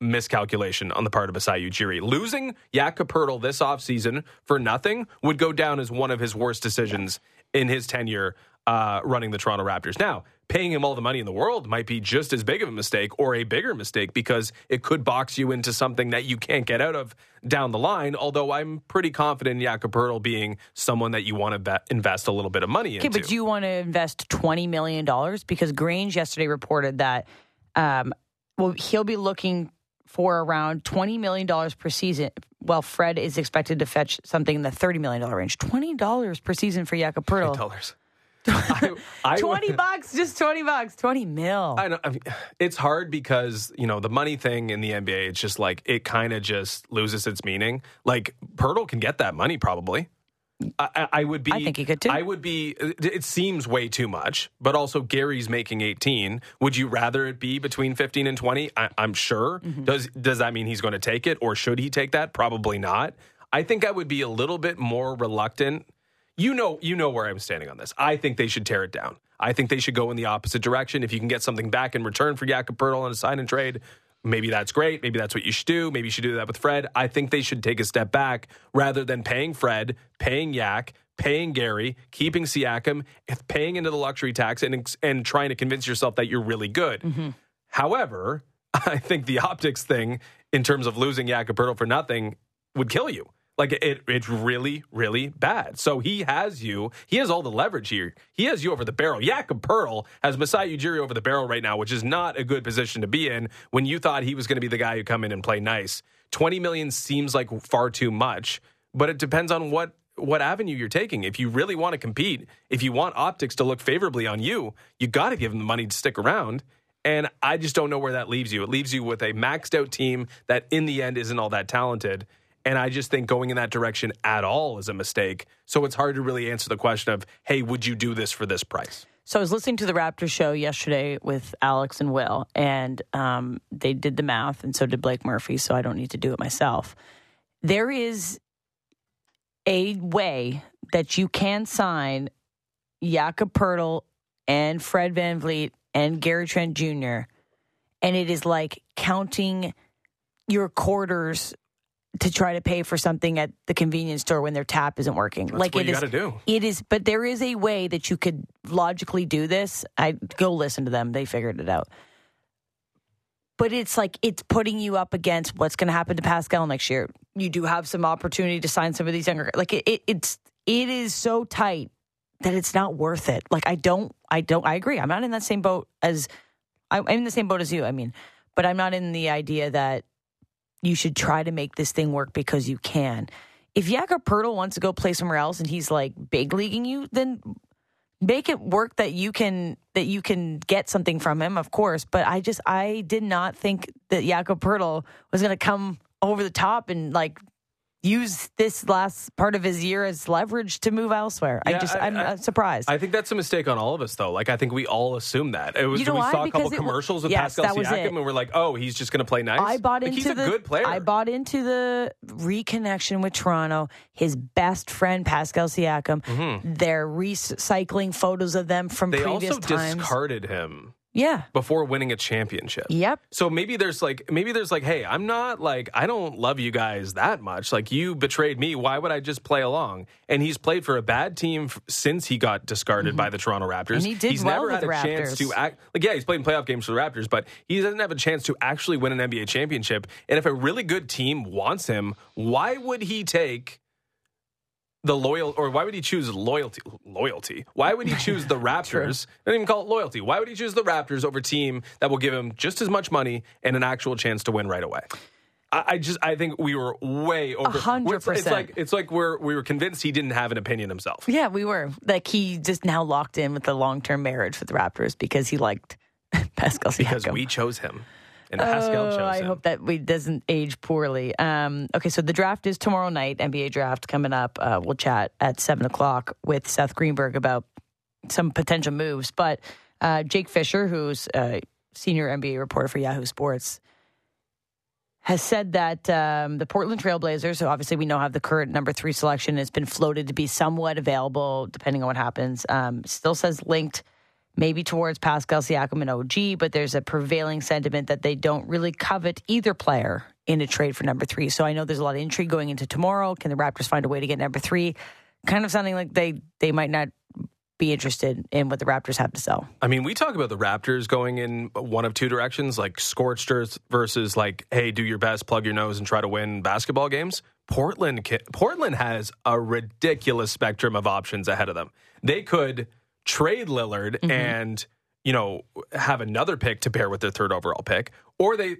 miscalculation on the part of Masai Ujiri. Losing Jakob Poeltl this offseason for nothing would go down as one of his worst decisions in his tenure uh, running the Toronto Raptors. Now, paying him all the money in the world might be just as big of a mistake or a bigger mistake because it could box you into something that you can't get out of down the line. Although I'm pretty confident in Jakob Poeltl being someone that you want to invest a little bit of money Okay, into. but do you want to invest twenty million dollars? Because Grange yesterday reported that, um, well, he'll be looking for around twenty million dollars per season. Well, Fred is expected to fetch something in the thirty million dollar range. Twenty dollars per season for Jakob Poeltl. dollars. I, I- Twenty bucks, just twenty bucks, twenty mil. I know. I mean, it's hard because you know the money thing in the NBA. It's just like it kind of just loses its meaning. Like Poeltl can get that money probably. I, I- would be. I think he could, too. I would be. It seems way too much, but also Gary's making 18. Would you rather it be between 15 and 20? I, I'm sure. Mm-hmm. Does Does that mean he's going to take it, or should he take that? Probably not. I think I would be a little bit more reluctant. You know, you know where I'm standing on this. I think they should tear it down. I think they should go in the opposite direction. If you can get something back in return for Jakob Poeltl on a sign and trade, maybe that's great. Maybe that's what you should do. Maybe you should do that with Fred. I think they should take a step back rather than paying Fred, paying Yak, paying Gary, keeping Siakam, if paying into the luxury tax, and and trying to convince yourself that you're really good. Mm-hmm. However, I think the optics thing, in terms of losing Jakob for nothing, would kill you. Like it, it's really, really bad. So he has you. He has all the leverage here. He has you over the barrel. Jakob Poeltl has Masai Ujiri over the barrel right now, which is not a good position to be in. When you thought he was going to be the guy who come in and play nice, twenty million seems like far too much. But it depends on what what avenue you're taking. If you really want to compete, if you want optics to look favorably on you, you got to give him the money to stick around. And I just don't know where that leaves you. It leaves you with a maxed out team that in the end isn't all that talented. And I just think going in that direction at all is a mistake. So it's hard to really answer the question of, hey, would you do this for this price? So I was listening to the Raptors show yesterday with Alex and Will, and um, they did the math, and so did Blake Murphy. So I don't need to do it myself. There is a way that you can sign Jakob Poeltl and Fred VanVleet and Gary Trent Jr., and it is like counting your quarters to try to pay for something at the convenience store when their tap isn't working. like what it you is- gotta do. It is, but there is a way that you could logically do this. I go listen to them; they figured it out. But it's like it's putting you up against what's going to happen to Pascal next year. You do have some opportunity to sign some of these younger. Like it, it, it's it is so tight that it's not worth it. Like I don't, I don't, I agree. I'm not in that same boat as I'm in the same boat as you. I mean, but I'm not in the idea that you should try to make this thing work because you can. If Jakob Poeltl wants to go play somewhere else and he's like big leaguing you, then make it work that you can that you can get something from him, of course. But I just I did not think that Jakob Poeltl was going to come over the top and like use this last part of his year as leverage to move elsewhere. I just I'm I- surprised. I think that's a mistake on all of us, though. Like, I think we all assume that. It was, You know we why? saw a couple Because wa- commercials with Yes, Pascal Siakam, and we're like, oh, he's just going to play nice. I bought Like, into he's a the good player. I bought into the reconnection with Toronto. His best friend Pascal Siakam. They're recycling photos of them from Mm-hmm. they previous also times. discarded him yeah. before winning a championship. Yep. So maybe there's like maybe there's like, hey, I'm not like I don't love you guys that much. Like you betrayed me. Why would I just play along? And he's played for a bad team f- since he got discarded by the Toronto Raptors. Mm-hmm. And he did he's well never had a the chance to act. Like yeah, he's played in playoff games for the Raptors, but he doesn't have a chance to actually win an NBA championship. And if a really good team wants him, why would he take? The loyal or why would he choose loyalty loyalty why would he choose the raptors don't even call it loyalty why would he choose the raptors over a team that will give him just as much money and an actual chance to win right away I, I just I think we were way over. hundred It's, it's like it's like we're we were convinced he didn't have an opinion himself. Yeah, we were. Like he just now locked in with the long term marriage with the Raptors because he liked Pascal Siakam. Because we chose him, and Pascal Oh, chose I hope that we doesn't age poorly. Um, okay, so the draft is tomorrow night. NBA draft coming up. Uh, we'll chat at seven o'clock with Seth Greenberg about some potential moves. But uh, Jake Fisher, who's a senior NBA reporter for Yahoo Sports, has said that um, the Portland Trailblazers, so obviously we know have the current number three selection, has been floated to be somewhat available depending on what happens. Um, still says linked maybe towards Pascal Siakam and OG, but there's a prevailing sentiment that they don't really covet either player in a trade for number three. So I know there's a lot of intrigue going into tomorrow. Can the Raptors find a way to get number three? Kind of sounding like they they might not be interested in what the Raptors have to sell. I mean, we talk about the Raptors going in one of two directions, like scorched earth versus like, hey, do your best, plug your nose, and try to win basketball games. Portland, Portland has a ridiculous spectrum of options ahead of them. They could trade Lillard Mm-hmm. and you know have another pick to pair with their third overall pick, or they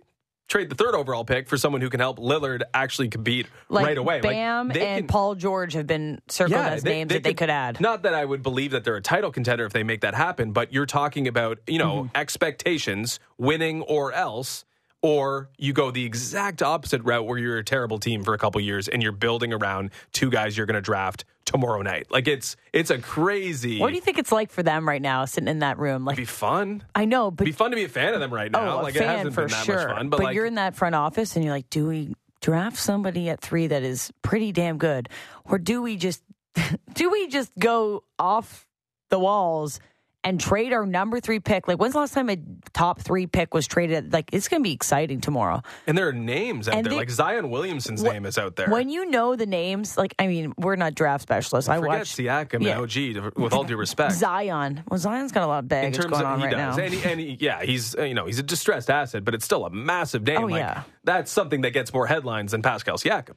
trade the third overall pick for someone who can help Lillard actually compete Like right away. Like, Bam they and can- Paul George have been circled as names that they could add. Not that I would believe that they're a title contender if they make that happen, but you're talking about, you know, Mm-hmm. expectations, winning or else, or you go the exact opposite route where you're a terrible team for a couple years and you're building around two guys you're going to draft tomorrow night. Like it's it's a crazy. What do you think it's like for them right now, sitting in that room? Like, it'd Be fun. I know, but it'd Be fun to be a fan of them right now. oh, like fan hasn't for been that sure. much fun, but, like you're in that front office, and you're like, do we draft somebody at three that is pretty damn good, or do we just do we just go off the walls? And trade our number three pick. Like, when's the last time a top three pick was traded? Like, it's going to be exciting tomorrow. and there are names out And there. they- like Zion Williamson's Wh- name is out there. When you know the names, like, I mean, we're not draft specialists. I Forget watch Siakam yeah. and OG. With all due respect, Zion. Well, Zion's got a lot of in terms going of on he right does, now. and, he, and he, yeah, he's uh, you know he's a distressed asset, but it's still a massive name. Oh, like, yeah. that's something that gets more headlines than Pascal Siakam.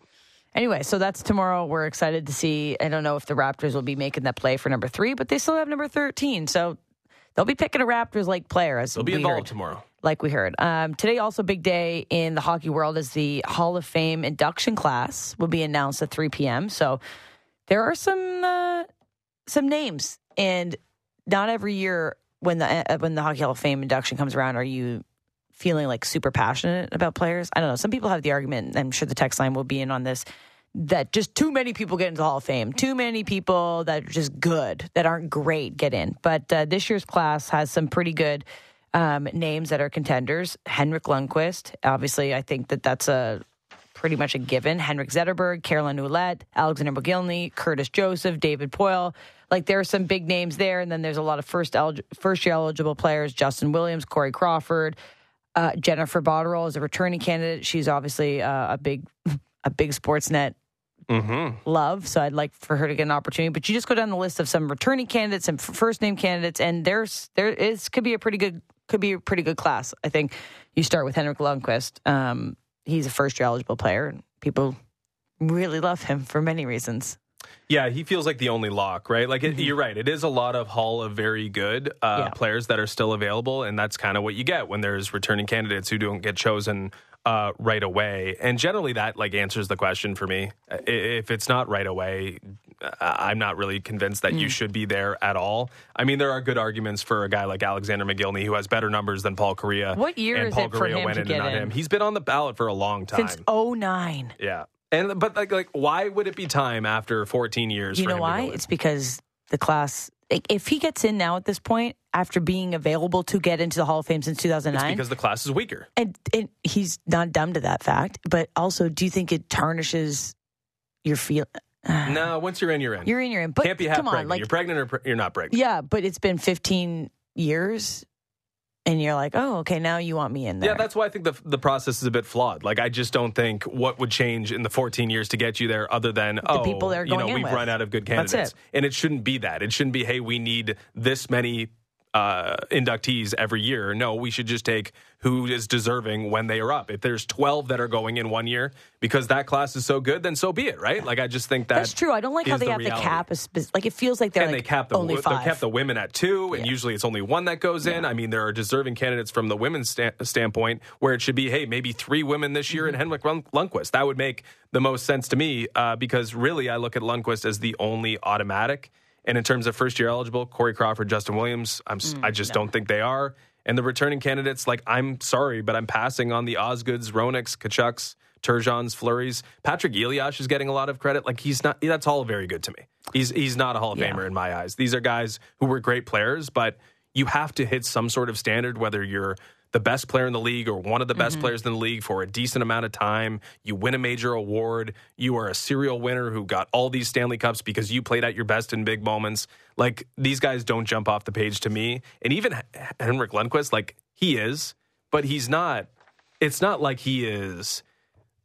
Anyway, so that's tomorrow. We're excited to see. I don't know if the Raptors will be making that play for number three, but they still have number 13. So they'll be picking a Raptors like player as He'll be involved heard. tomorrow. Like we heard. Um, today, also big day in the hockey world is the Hall of Fame induction class will be announced at 3 p.m. So there are some uh, some names, and not every year when the uh, when the Hockey Hall of Fame induction comes around are you feeling like super passionate about players. I don't know. Some people have the argument, and I'm sure the text line will be in on this, that just too many people get into the Hall of Fame. Too many people that are just good, that aren't great, get in. But uh, this year's class has some pretty good um, names that are contenders. Henrik Lundqvist, obviously, I think that that's a pretty much a given. Henrik Zetterberg, Carolyn Ouellette, Alexander Mogilny, Curtis Joseph, David Poile. Like there are some big names there, and then there's a lot of first elig- first year eligible players: Justin Williams, Corey Crawford, uh, Jennifer Botterill is a returning candidate. She's obviously uh, a big a big Sportsnet Mm-hmm. love, so I'd like for her to get an opportunity. But you just go down the list of some returning candidates and f- first name candidates, and there's there is could be a pretty good could be a pretty good class. I think you start with Henrik Lundqvist. Um, he's a first year eligible player, and people really love him for many reasons. Yeah, he feels like the only lock, right? Like it, you're right. It is a lot of Hall of very good uh, Mm-hmm. Yeah. players that are still available, and that's kind of what you get when there's returning candidates who don't get chosen uh, right away. And generally, that like answers the question for me. If it's not right away, I'm not really convinced that you Mm. should be there at all. I mean, there are good arguments for a guy like Alexander Mogilny who has better numbers than Paul Kariya. What year and is Paul it for Kariya him went to in get and not in? him. He's been on the ballot for a long time. Since 09. yeah. And but like like why would it be time after 14 years? You for know him to why? It's because the class, if he gets in now at this point, after being available to get into the Hall of Fame since 2009, because the class is weaker. and, and he's not dumb to that fact, but also, do you think it tarnishes your feel? No, once you're in, you're in. You're in, you're in. But Can't be half come on, pregnant. like, you're pregnant or pre- you're not pregnant. yeah, but it's been 15 years, and you're like, oh, okay, now you want me in there. Yeah, that's why I think the the process is a bit flawed. Like I just don't think what would change in the 14 years to get you there, other than oh, people they're you know, going we've with. run out of good candidates, it. and it shouldn't be that. It shouldn't be hey, we need this many uh, inductees every year. No, we should just take who is deserving when they are up. If there's 12 that are going in one year because that class is so good, then so be it, right? Like I just think that That's true. I don't like how they the have reality. the cap. Like it feels like they're and like they cap the only five. they cap the women at two, and Yeah. usually it's only one that goes in. I mean, there are deserving candidates from the women's sta- standpoint where it should be, hey, maybe three women this year, and Mm-hmm. Henrik Lund- Lundqvist. That would make the most sense to me uh, because really, I look at Lundqvist as the only automatic. And in terms of first year eligible, Corey Crawford, Justin Williams, I'm s I Mm, just don't think they are. And the returning candidates, like I'm sorry, but I'm passing on the Osgoods, Roenicks, Tkachuks, Turgeons, Fleurys. Patrik Elias is getting a lot of credit. Like he's not. That's all very good to me. He's he's not a Hall of Yeah. Famer in my eyes. These are guys who were great players, but you have to hit some sort of standard, whether you're the best player in the league or one of the Mm-hmm. best players in the league for a decent amount of time. You win a major award. You are a serial winner who got all these Stanley Cups because you played at your best in big moments. Like these guys don't jump off the page to me. And even Henrik Lundqvist, like he is, but he's not. It's not like he is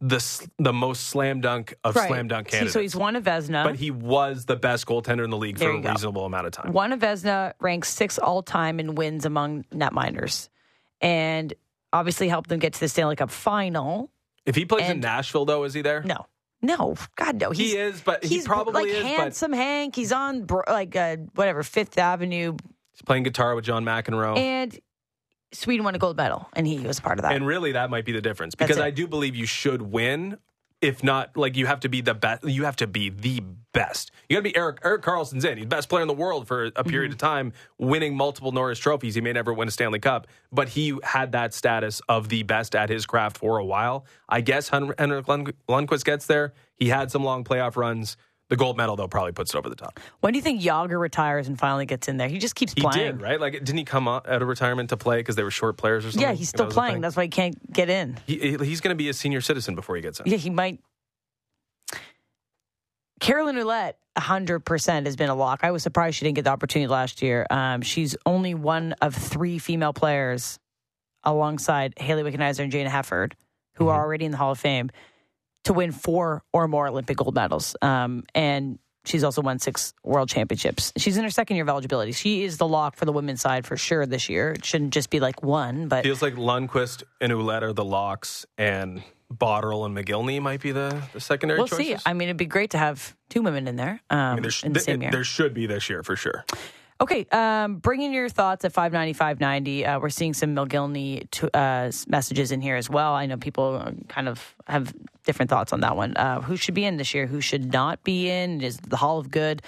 the the most slam dunk of Right. slam dunk candidates. So he's won a Vezina. but he was the best goaltender in the league There for a go. reasonable amount of time. One of Vezina ranks sixth all time in wins among netminders, and obviously helped them get to the Stanley Cup final. If he plays in And- Nashville, though, is he there? No, no, God no. He is, but he he's probably like is. But handsome Hank. He's on bro- like uh, whatever Fifth Avenue, he's playing guitar with John McEnroe. and Sweden won a gold medal, and he was part of that. And really, that might be the difference That's because it. I do believe you should win. If not, like you have to be the best. You have to be the best. You got to be Eric. Erik Karlsson's in. He's the best player in the world for a mm-hmm. period of time, winning multiple Norris trophies. He may never win a Stanley Cup, but he had that status of the best at his craft for a while. I guess Henrik Lund- Lundqvist gets there. He had some long playoff runs. The gold medal, though, probably puts it over the top. When do you think Jagr retires and finally gets in there? He just keeps He playing. did, right? Like, didn't he come out of retirement to play because they were short players or something? Yeah, he's still the playing. That's why he can't get in. He, he- he's going to be a senior citizen before he gets in. Yeah, he might. Carolyn Ouellette, 100% has been a lock. I was surprised she didn't get the opportunity last year. Um, she's only one of three female players alongside Hayley Wickenheiser and Jayna Hefford, who are already in the Hall of Fame, to win four or more Olympic gold medals. Um, and she's also won six world championships. She's in her second year of eligibility. She is the lock for the women's side for sure this year. It shouldn't just be like one, but Feels like Lundqvist and Ouellette are the locks, and Botterill and Mogilny might be the, the secondary we'll choices. see. I mean, it'd be great to have two women in there um, I mean, there, sh- in the same year. there should be this year for sure. Okay, um, bring in your thoughts at 590, 590. Uh, we're seeing some Mogilny to, uh, messages in here as well. I know people uh, kind of have different thoughts on that one. Uh, who should be in this year? Who should not be in? Is the Hall of Good?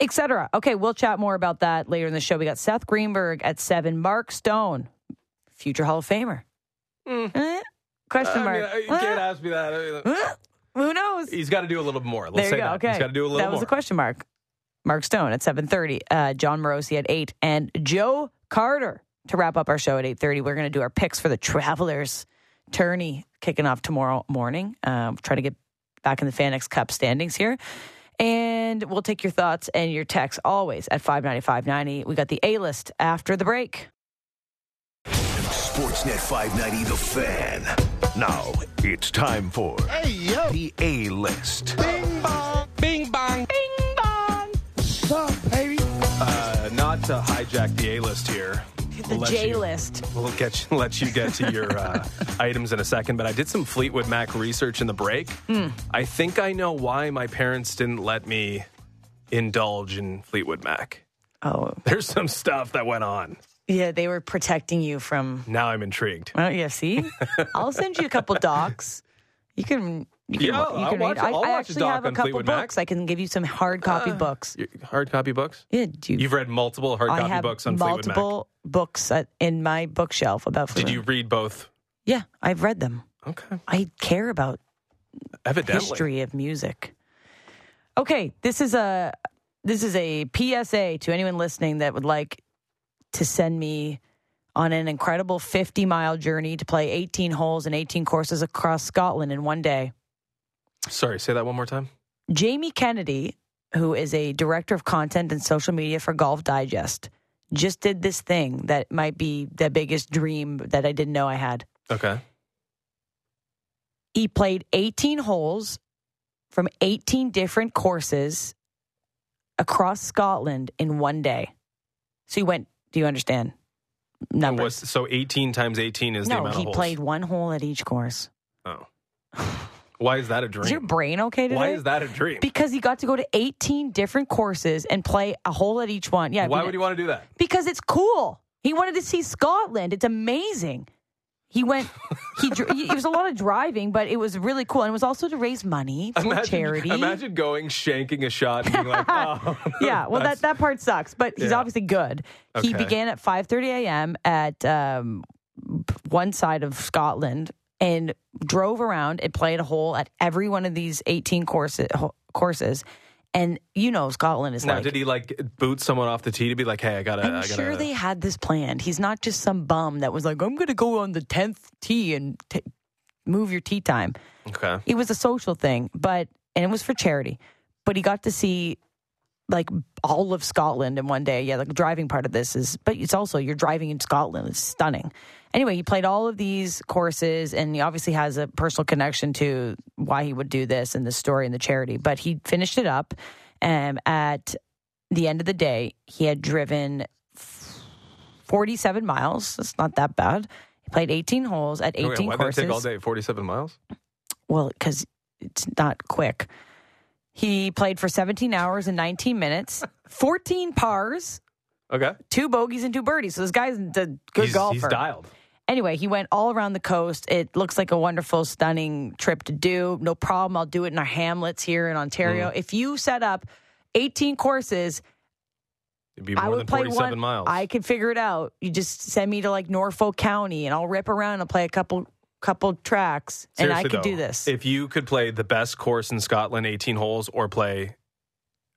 Etc. Okay, we'll chat more about that later in the show. We got Seth Greenberg at 7. Mark Stone, future Hall of Famer. Eh? Question Hmm. I mean, mark. you can't ask me that. Eh? Who knows? He's got to do a little more. Let's There you say go. that. Okay, He's got to do a little That was more. a question mark. Mark Stone at seven thirty. Uh, Jon Morosi at eight, and Joe Carter to wrap up our show at eight thirty. We're going to do our picks for the Travelers tourney kicking off tomorrow morning. Um, try to get back in the FanX Cup standings here. And we'll take your thoughts and your texts always at 590 590. We got the A list after the break. Sportsnet 590 The Fan. Now it's time for the A list. Bing bong. To hijack the A list here. The We'll J you- list. We'll get you, let you get to your uh, items in a second, but I did some Fleetwood Mac research in the break. Hmm. I think I know why my parents didn't let me indulge in Fleetwood Mac. Oh, There's some stuff that went on. yeah. They were protecting you from Now I'm intrigued. Oh yeah, see, I'll send you a couple docs. You can. You can, Yeah, you I'll can watch- read. I, I'll I watch actually have a couple Fleetwood Mac. books. I can give you some hard copy uh, books. Hard copy books? Yeah, do you, You've read multiple hard I copy have books on Fleetwood Mac. multiple books at, in my bookshelf about. Did you read both? Yeah, I've read them. Okay. I care about Evidently. history of music. Okay, this is a this is a PSA to anyone listening that would like to send me on an incredible 50 mile journey to play 18 holes and 18 courses across Scotland in one day. Sorry, say that one more time. Jamie Kennedy, who is a director of content and social media for Golf Digest, just did this thing that might be the biggest dream that I didn't know I had. Okay. He played 18 holes from 18 different courses across Scotland in one day. So he went, do you understand? And Numbers. was- so 18 times 18 is the no, amount he of holes. No, he played one hole at each course. Oh. Why is that a dream? Is your brain okay today? Why is that a dream? Because he got to go to 18 different courses and play a hole at each one. Yeah. Why would you want to do that? Because it's cool. He wanted to see Scotland. It's amazing. He went. He dr- it was a lot of driving, but it was really cool, and it was also to raise money for Imagine, charity. imagine going, shanking a shot, and being like, oh. yeah, well, that, that part sucks, but he's Yeah. obviously good. He began at 5:30 a.m. at um, one side of Scotland and drove around and played a hole at every one of these 18 courses. Courses, and you know Scotland is Now, like did he like boot someone off the tee to be like, hey, I gotta, I'm I gotta. sure they had this planned. He's not just some bum that was like, I'm going to go on the 10th tee and t- move your tee time. Okay. It was a social thing, but, and it was for charity. But he got to see like all of Scotland in one day. Yeah, like the driving part of this is, but it's also, you're driving in Scotland. It's stunning. Anyway, he played all of these courses and he obviously has a personal connection to why he would do this and the story and the charity. But he finished it up. And at the end of the day, he had driven 47 miles. That's not that bad. He played 18 holes at 18 Wait, why did it courses. take all day? 47 miles? Well, because it's not quick. He played for 17 hours and 19 minutes, 14 pars, Okay. two bogeys, and two birdies. So this guy's a good he's, golfer. He's dialed. Anyway, he went all around the coast. It looks like a wonderful, stunning trip to do. No problem. I'll do it in our hamlets here in Ontario. Mm. If you set up 18 courses, It'd be I more would than play 47 one. miles. I could figure it out. You just send me to like Norfolk County, and I'll rip around and play a couple couple tracks, and I could though, do this. If you could play the best course in Scotland, 18 holes, or play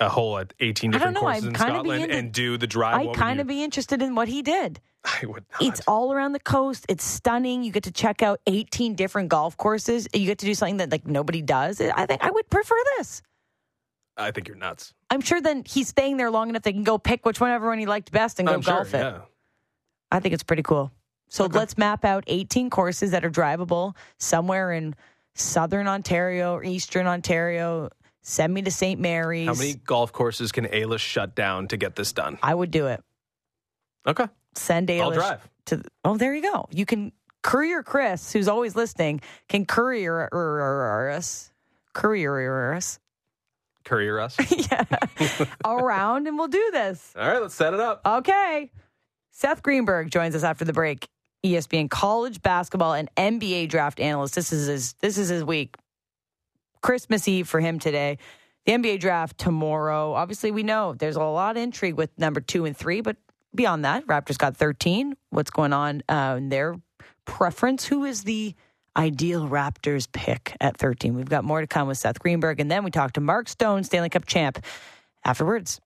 a hole at 18 I don't different know, courses I'd in Scotland into- and do the drive? I'd kind of be interested in what he did. I would not. It's all around the coast. It's stunning. You get to check out 18 different golf courses. You get to do something that like nobody does. I think I would prefer this. I think you're nuts. I'm sure then he's staying there long enough they can go pick which one everyone he liked best and go I'm sure. golf it. Yeah. I think it's pretty cool. So Okay. let's map out 18 courses that are drivable somewhere in southern Ontario or eastern Ontario. Send me to St. Mary's. How many golf courses can Ayla shut down to get this done? I would do it. Okay. Send Ailish I'll drive. to. Oh, there you go. You can courier Chris, who's always listening, can courier us, courier us, Courier us. yeah, around, and we'll do this. All right, let's set it up. Okay. Seth Greenberg joins us after the break. ESPN college basketball and NBA draft analyst. This is his this is his week. Christmas Eve for him today. The NBA draft tomorrow. Obviously, we know there's a lot of intrigue with number two and three, but beyond that, Raptors got 13. What's going on uh, in their preference? Who is the ideal Raptors pick at 13? We've got more to come with Seth Greenberg, and then we talk to Mark Stone, Stanley Cup champ, afterwards.